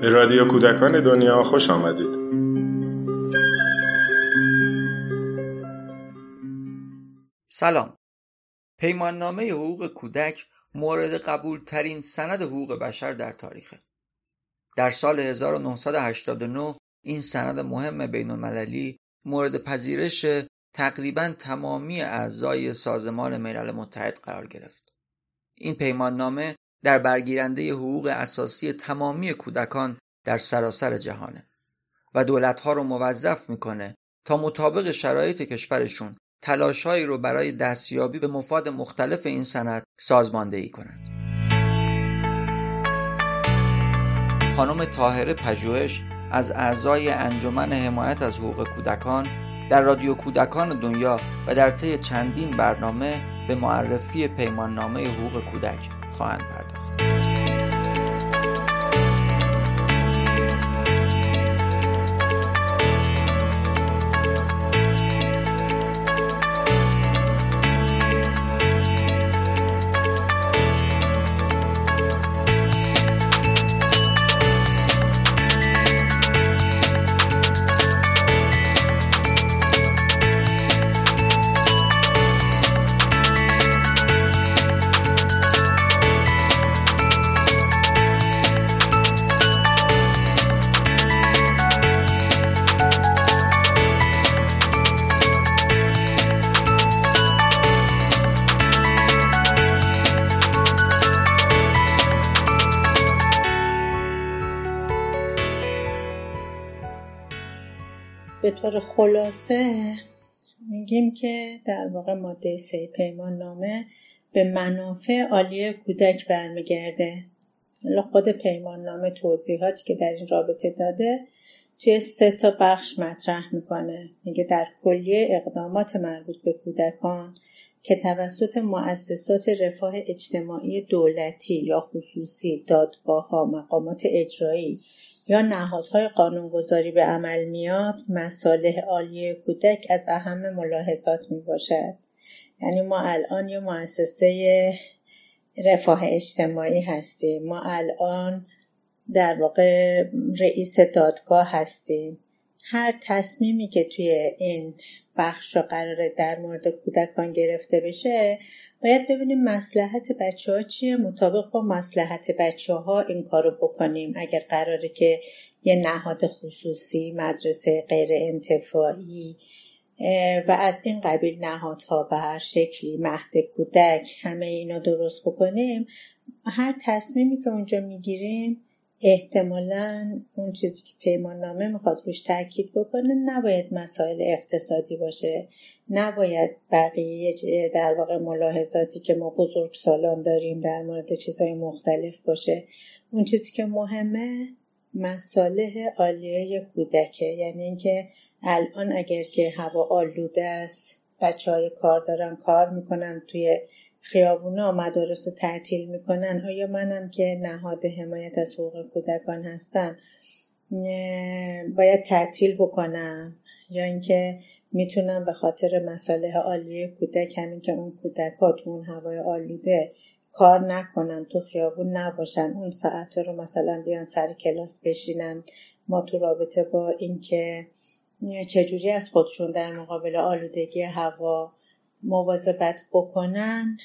به رادیو کودکان دنیا خوش آمدید. سلام. پیماننامه حقوق کودک مورد قبول ترین سند حقوق بشر در تاریخه. در سال 1989 این سند مهم بین المللی مورد پذیرش تقریبا تمامی اعضای سازمان ملل متحد قرار گرفت. این پیماننامه در برگیرنده حقوق اساسی تمامی کودکان در سراسر جهانه و دولتها رو موظف می‌کنه تا مطابق شرایط کشورشون تلاشهایی رو برای دستیابی به مفاد مختلف این سند سازماندهی کنند. خانم طاهره پژوهش از اعضای انجمن حمایت از حقوق کودکان در رادیو کودکان دنیا و در طی چندین برنامه به معرفی پیماننامه حقوق کودک خواهند پرداخت. به طور خلاصه میگیم که در واقع ماده سه پیمان نامه به منافع عالی کودک برمیگرده. حالا خود پیمان نامه توضیحاتی که در این رابطه داده توی سه تا بخش مطرح می‌کنه. میگه در کلیه اقدامات مربوط به کودکان که توسط مؤسسات رفاه اجتماعی دولتی یا خصوصی دادگاه ها مقامات اجرایی یا نهادهای قانونگذاری به عمل میاد مصالح عالی کودک از اهم ملاحظات می باشد یعنی ما الان یه مؤسسه رفاه اجتماعی هستیم. ما الان در واقع رئیس دادگاه هستیم. هر تصمیمی که توی این بخش رو قراره در مورد کودکان گرفته بشه باید ببینیم مسلحت بچه ها چیه مطابق با مسلحت بچه ها این کارو بکنیم. اگر قراره که یه نهاد خصوصی مدرسه غیر انتفاعی و از این قبیل نهادها به هر شکلی مهد کودک همه اینا درست بکنیم هر تصمیمی که اونجا می‌گیریم احتمالا اون چیزی که پیمان نامه می‌خواد روش تاکید بکنه نباید مسائل اقتصادی باشه. نباید بقیه در واقع ملاحظاتی که ما بزرگ سالان داریم در مورد چیزهای مختلف باشه. اون چیزی که مهمه مصالح عالیه کودکه. یعنی اینکه الان اگر که هوا آلوده است بچه های کار دارن کار می‌کنن توی خیابونا مدارس رو تعطیل می‌کنن. آیا منم که نهاد حمایت از حقوق کودکان هستم باید تعطیل بکنم. یا اینکه می‌تونم به خاطر مساله عالیه کودک همین که اون کودک ها تو اون هوای آلوده کار نکنن تو خیابون نباشن اون ساعت رو مثلا بیان سر کلاس بشینن. ما تو رابطه با اینکه چجوری از خودشون در مقابل آلودگی هوا مواظبت بکنن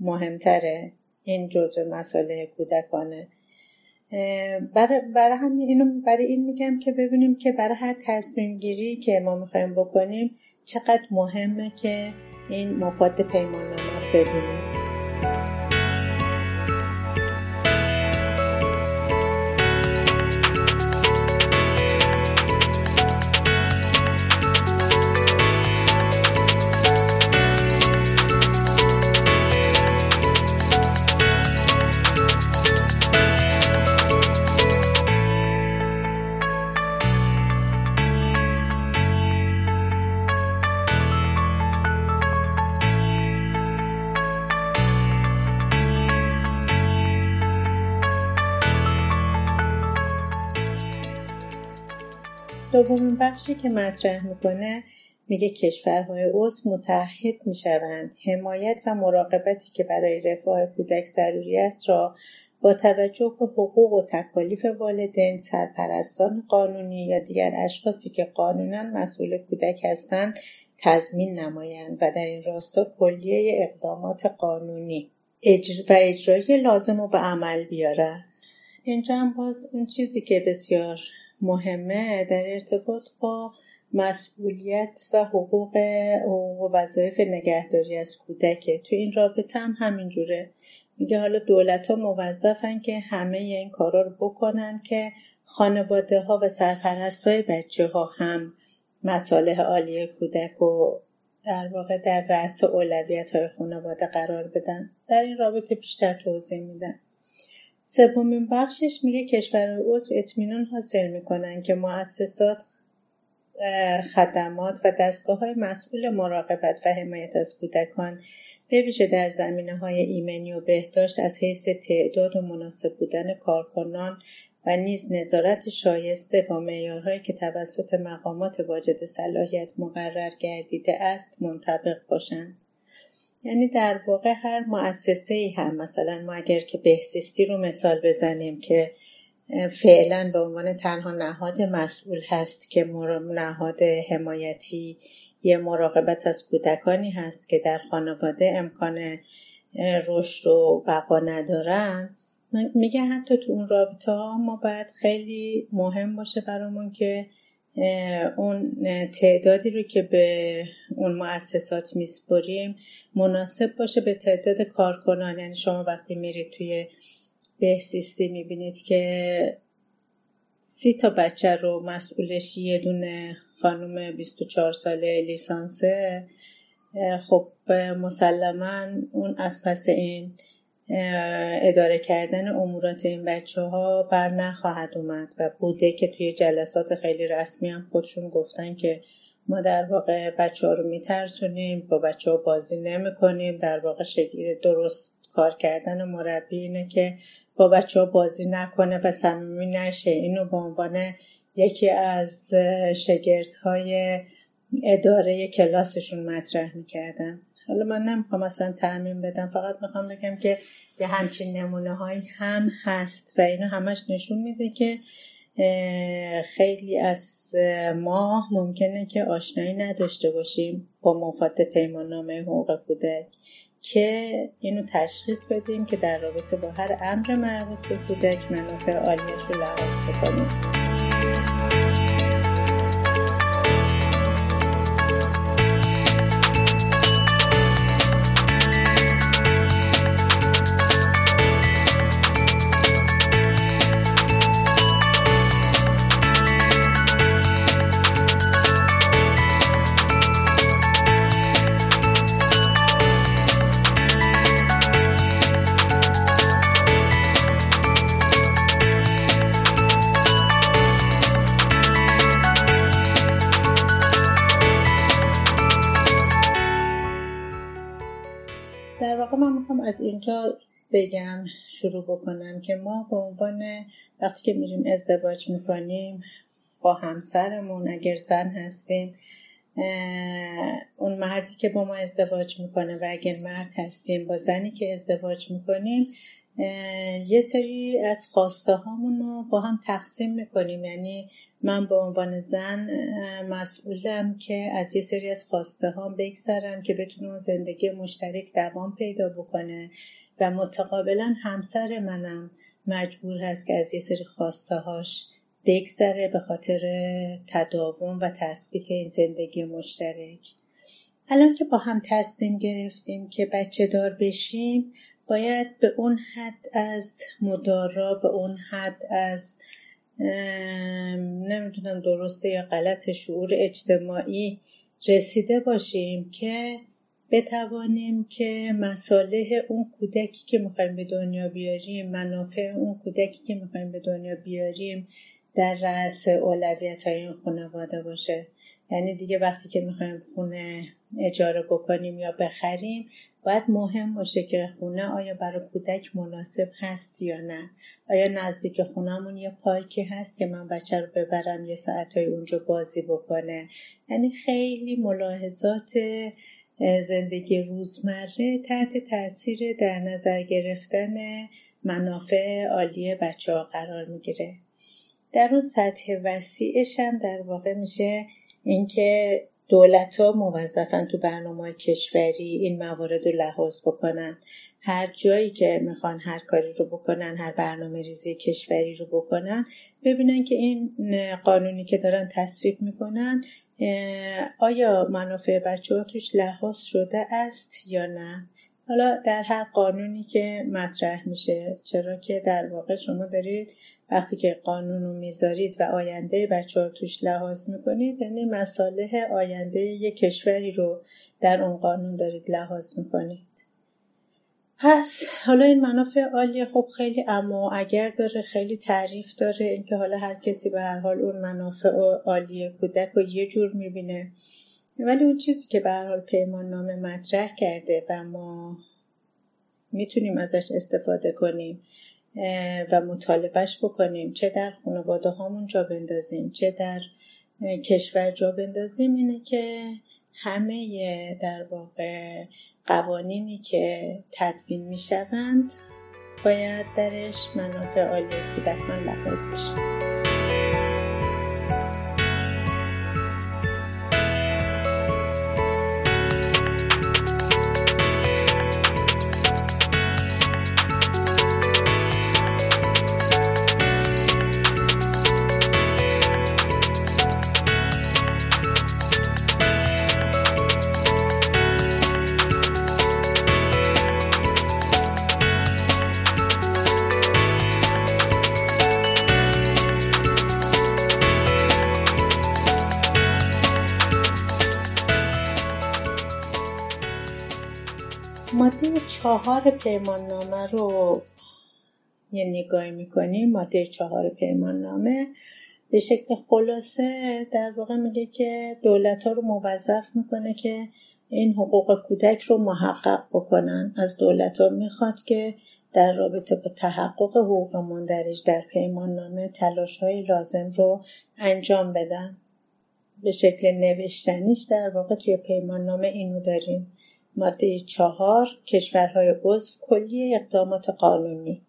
مهمتره. این جزء مسئله کودکانه. برای, برای همین اینو برای این میگم که ببینیم که برای هر تصمیم گیری که ما می‌خوایم بکنیم چقدر مهمه که این مفاد پیمان رو بدونیم. دومین بخشی که مطرح می‌کنه میگه کشورهای عضو متحد می‌شوند. حمایت و مراقبتی که برای رفاه کودک ضروری است را با توجه به حقوق و تکالیف والدین سرپرستان قانونی یا دیگر اشخاصی که قانونا مسئول کودک هستند تضمین نمایند و در این راستا کلیه اقدامات قانونی و اجرایی لازم رو به عمل بیارن اینجا هم باز اون چیزی که بسیار مهمه در ارتباط با مسئولیت و حقوق و وظایف نگهداری از کودکه تو این رابطه هم همینجوره. میگه حالا دولت ها موظفن که همه این کارا رو بکنن که خانواده ها و سرپرست های بچه ها هم مساله عالی کودک و در واقع در رأس اولویت های خانواده قرار بدن. در این رابطه بیشتر توضیح میدن سومین بخشش میگه کشور عضو اطمینان حاصل می‌کنن که مؤسسات خدمات و دستگاه های مسئول مراقبت و حمایت از کودکان به ویژه در زمینه های ایمنی و بهداشت از حیث تعداد و مناسب بودن کارکنان و نیز نظارت شایسته با معیارهایی که توسط مقامات واجد صلاحیت مقرر گردیده است منطبق باشند. یعنی در واقع هر مؤسسه ای هم مثلا ما اگر که بهسیستی رو مثال بزنیم که فعلا به عنوان تنها نهاد مسئول هست که نهاد حمایتی یه مراقبت از کودکانی هست که در خانواده امکان رشد و بقا ندارن. میگه حتی تو اون رابطه ها ما باید خیلی مهم باشه برامون که اون تعدادی رو که به اون مؤسسات میسپریم مناسب باشه به تعداد کارکنان. یعنی شما وقتی میرید توی بهسیستی می‌بینید که سی تا بچه رو مسئولش یه دونه خانم 24 ساله لیسانسه خب مسلما اون از پس این اداره کردن امورات این بچه ها بر نخواهد اومد و بوده که توی جلسات خیلی رسمی هم خودشون گفتن که ما در واقع بچه ها رو میترسونیم با بچه ها بازی نمی کنیم در واقع شکل درست کار کردن مربی اینه که با بچه ها بازی نکنه و صمیمی نشه. اینو به عنوان یکی از شگرت های اداره کلاسشون مطرح می‌کردن. حالا من نمی‌خوام اصلا تعمین بدم فقط می‌خوام بگم که یه همچین نمونه هایی هم هست و اینو همش نشون میده که خیلی از ما ممکنه که آشنایی نداشته باشیم با مفاد پیمان نامه حقوق کودک که اینو تشخیص بدیم که در رابطه با هر امر مربوط به کودک منافع عالیش رو لحاظ بکنیم. بگم شروع بکنم که ما به عنوان وقتی که میریم ازدواج می‌کنیم با همسرمون اگر زن هستیم اون مردی که با ما ازدواج می‌کنه و اگر مرد هستیم با زنی که ازدواج می‌کنیم یه سری از خواسته هامون رو با هم تقسیم می‌کنیم. یعنی من به عنوان زن مسئولم که از یه سری از خواسته ها بگذرم که بتونم زندگی مشترک دوام پیدا بکنه. و متقابلا همسر منم مجبور هست که از یه سری خواسته هاش بگذره به خاطر تداوم و تثبیت این زندگی مشترک. الان که با هم تصمیم گرفتیم که بچه دار بشیم باید به اون حد از مدارا به اون حد از نمی‌دونم درسته یا غلط شعور اجتماعی رسیده باشیم که بتوانیم که مصالح اون کودکی که می‌خوایم به دنیا بیاریم منافع اون کودکی که می‌خوایم به دنیا بیاریم در رأس اولویت های این خانواده باشه. یعنی دیگه وقتی که می‌خوایم خونه اجاره بکنیم یا بخریم باید مهم باشه که خونه آیا برای کودک مناسب هست یا نه. آیا نزدیک خونهمون یه پارکی هست که من بچه رو ببرم یه ساعتهای اونجا بازی بکنه. یعنی خیلی ملاحظات زندگی روزمره تحت تاثیر در نظر گرفتن منافع عالی بچه ها قرار می‌گیره. در اون سطح وسیعش هم در واقع میشه اینکه دولت ها موظفن تو برنامه کشوری این موارد رو لحاظ بکنن. هر جایی که می‌خوان هر کاری رو بکنن هر برنامه ریزی کشوری رو بکنن ببینن که این قانونی که دارن تصویب می‌کنن آیا منافع بچه ها توش لحاظ شده است یا نه؟ حالا در هر قانونی که مطرح میشه چرا که در واقع شما دارید وقتی که قانون رو می‌ذارید و آینده بچه ها توش لحاظ می‌کنید یعنی مساله آینده یک کشوری رو در اون قانون دارید لحاظ می‌کنید. پس حالا این منافع عالی خب خیلی اما اگر داره خیلی تعریف داره اینکه حالا هر کسی به هر حال اون منافع عالی کودک رو یه جور می‌بینه. ولی اون چیزی که به هر حال پیمان نامه مطرح کرده و ما می‌تونیم ازش استفاده کنیم و مطالبهش بکنیم چه در خانواده هامون جا بندازیم چه در کشور جا بندازیم اینه که همه در واقع قوانینی که تدوین می شوند باید درش منافع عالی کودکان لحاظ بشه. چهار پیمان نامه رو یه نگاهی می‌کنیم ماده چهار پیمان نامه به شکل خلاصه در واقع میگه که دولت ها رو موظف می‌کنه که این حقوق کودک رو محقق بکنن. از دولت ها می‌خواد که در رابطه با تحقق حقوق مندرج در پیمان نامه تلاش های لازم رو انجام بدن. به شکل نوشتنیش در واقع توی پیمان نامه اینو داریم. ماده چهار کشورهای عضو کلیه اقدامات قانونی.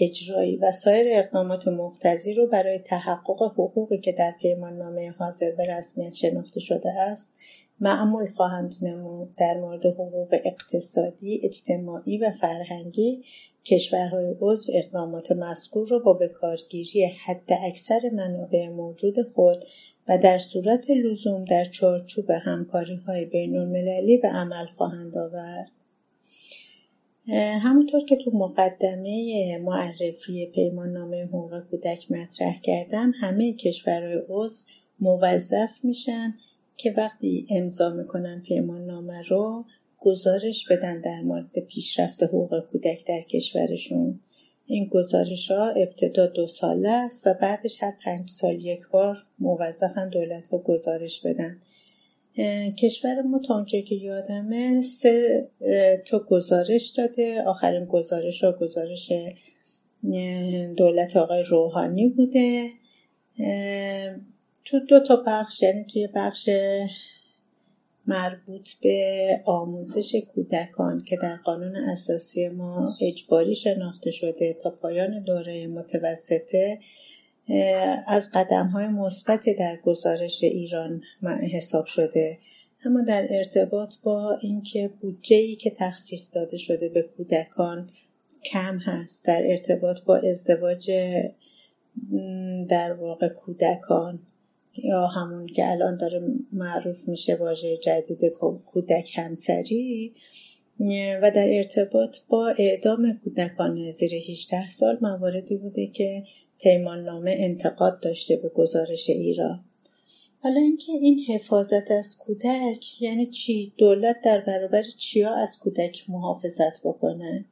اجرایی و سایر اقدامات مقتضی رو برای تحقق حقوقی که در پیمان نامه حاضر به رسمیت شناخته شده است معمول خواهند نمود. در مورد حقوق اقتصادی، اجتماعی و فرهنگی کشورهای عضو اقدامات مذکور را با بکارگیری حد اکثر منابع موجود خود و در صورت لزوم در چارچوب همکاری های بین المللی به عمل خواهند آورد. همونطور که تو مقدمه معرفی پیمان نامه حقوق کودک مطرح کردم همه کشورهای عضو موظف میشن که وقتی امضا می‌کنن پیمان نامه رو گزارش بدن در مورد پیشرفت حقوق کودک در کشورشون این گزارش ها ابتدا دو ساله است و بعدش هر پنج سال یک بار موظفن دولت ها گزارش بدن. کشور ما تا که یادمه سه تا گزارش داده. آخرین گزارش ها گزارش دولت آقای روحانی بوده. تو دو تا بخش یعنی توی بخش مربوط به آموزش کودکان که در قانون اساسی ما اجباری شناخته شده تا پایان دوره متوسطه از قدم های مثبت در گزارش ایران حساب شده. اما در ارتباط با اینکه بودجه ای که تخصیص داده شده به کودکان کم هست در ارتباط با ازدواج در واقع کودکان یا همون که الان داره معروف میشه واژه جدید کودک همسری و در ارتباط با اعدام کودکان زیر 18 سال مواردی بوده که پیمان نامه انتقاد داشته به گزارش ایران. حالا اینکه این حفاظت از کودک یعنی چی؟ دولت در برابر چیا از کودک محافظت بکنه؟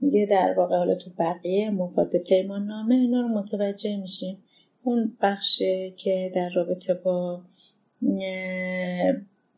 میگه در واقع حالا تو بقیه مفاد پیمان نامه اینا رو متوجه میشیم. اون بخش که در رابطه با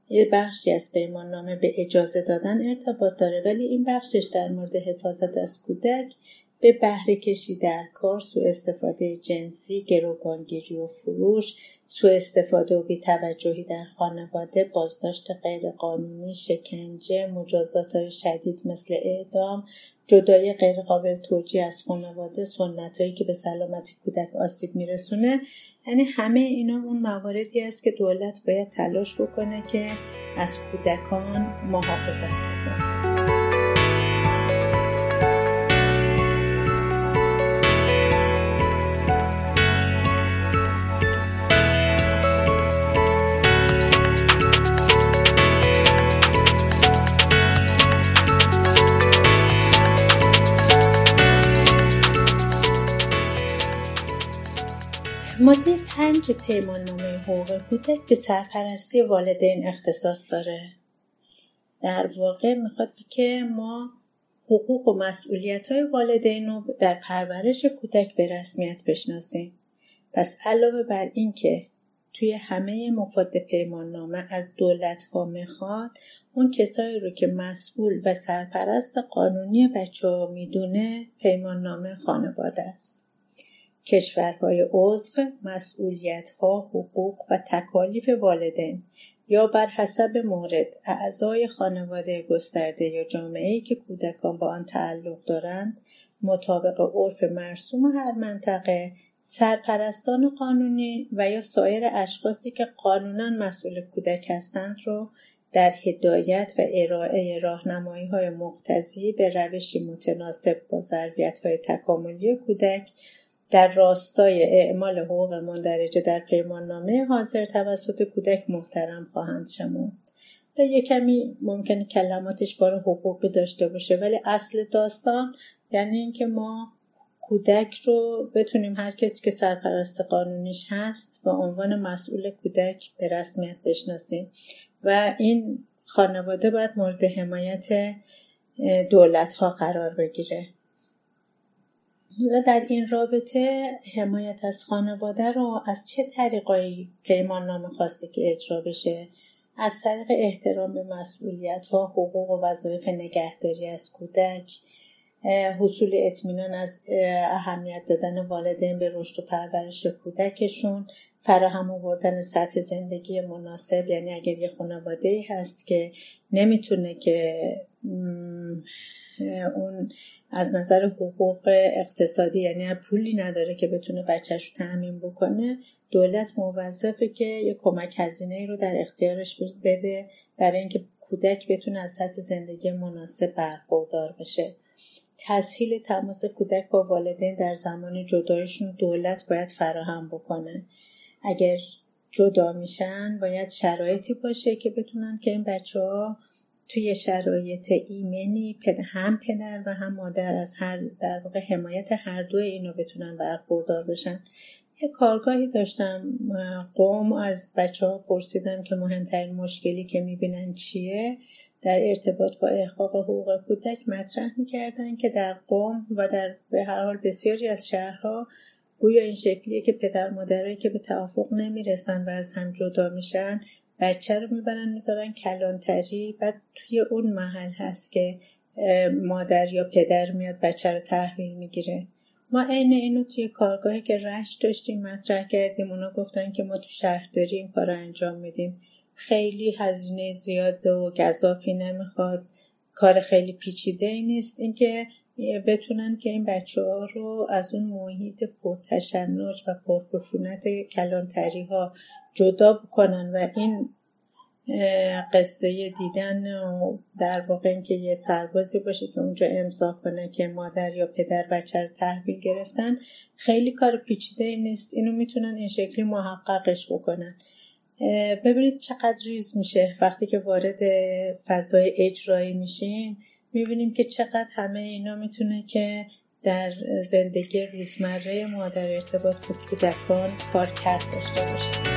یه بخشی از پیمان نامه به اجازه دادن ارتباط داره ولی این بخشش در مورد حفاظت از کودک به بهره کشی در کار، سو استفاده جنسی، گروگانگیری و فروش، سو استفاده و بیتوجهی در خانواده، بازداشت غیرقانونی، شکنجه، مجازات های شدید مثل اعدام، جدای غیرقابل توجیه از خانواده، سنت هایی که به سلامت کودک آسیب میرسونه. یعنی همه اینا اون مواردی است که دولت باید تلاش بکنه که از کودکان محافظت کنه ماده پنج پیمان نامه حقوق کودک به سرپرستی والدین اختصاص داره. در واقع می‌خواد که ما حقوق و مسئولیت های والدین رو در پرورش کودک به رسمیت بشناسیم. پس علاوه بر این که توی همه مفاد پیمان نامه از دولت ها می‌خواد اون کسایی رو که مسئول و سرپرست قانونی بچه ها می‌دونه پیمان نامه خانواده است. کشورهای عضو مسئولیتها حقوق و تکالیف والدین یا بر حسب مورد اعضای خانواده گسترده یا جامعه که کودکان با آن تعلق دارند مطابق عرف مرسوم هر منطقه سرپرستان قانونی و یا سایر اشخاصی که قانونا مسئول کودک هستند رو در هدایت و ارائه راهنمایی های مقتضی به روشی متناسب با ظرفیت های تکاملی کودک در راستای اعمال حقوق مندرجه در پیماننامه حاضر توسط کودک محترم خواهند شمرد. و یه کمی ممکنه کلماتش بار حقوقی داشته باشه ولی اصل داستان یعنی اینکه ما کودک رو بتونیم هر کسی که سرپرست قانونیش هست با عنوان مسئول کودک به رسمیت بشناسیم. و این خانواده باید مورد حمایت دولت ها قرار بگیره. و در این رابطه حمایت از خانواده رو از چه طریقایی پیمان نامه خواسته که اجرا بشه؟ از طریق احترام به مسئولیت ها حقوق و وظایف نگهداری از کودک حصول اطمینان از اهمیت دادن والدین به رشد و پرورش کودکشون فراهم آوردن سطح زندگی مناسب یعنی اگر یه خانواده هست که نمی‌تونه که اون از نظر حقوق اقتصادی یعنی پولی نداره که بتونه بچهش رو تأمین بکنه. دولت موظفه که یه کمک هزینه رو در اختیارش بده برای اینکه کودک بتونه از سطح زندگی مناسب برخوردار بشه. تسهیل تماس کودک با والدین در زمان جدایشون دولت باید فراهم بکنه. اگر جدا میشن باید شرایطی باشه که بتونن که این بچه ها توی شرایط ایمنی هم پدر و هم مادر از هر در واقع حمایت هر دو اینو بتونن برخوردار بشن. یه کارگاهی داشتم. قوم از بچه ها پرسیدم که مهمترین مشکلی که می‌بینن چیه؟ در ارتباط با احقاق حقوق کودک مطرح می‌کردن که در قوم و در به هر حال بسیاری از شهرها گویا این شکلیه که پدر مادرایی که به توافق نمی‌رسن و از هم جدا میشن بچه رو می‌برن می‌ذارن کلانتری. بعد توی اون محل هست که مادر یا پدر میاد بچه رو تحویل می‌گیره. ما عین اینو توی کارگاهی که رشت داشتیم مطرح کردیم. اونا گفتن که ما تو شهرداری این کار انجام میدیم. خیلی هزینه زیاد و گذافی نمی‌خواد. کار خیلی پیچیده ای نیست. اینکه بتونن که این بچه ها رو از اون محیط پرتشنج و پرخشونت کلانتری ها جدا بکنن و این قصه دیدن و در واقع اینکه یه سربازی باشه که اونجا امضا کنه که مادر یا پدر بچه رو تحویل گرفتن خیلی کار پیچیده نیست. اینو می‌تونن این شکلی محققش بکنن. ببینید چقدر ریز میشه. وقتی که وارد فضای اجرایی میشیم می‌بینیم که چقدر همه اینا می‌تونه که در زندگی روزمره ما در ارتباط با کودکان کار کرد داشته باشه.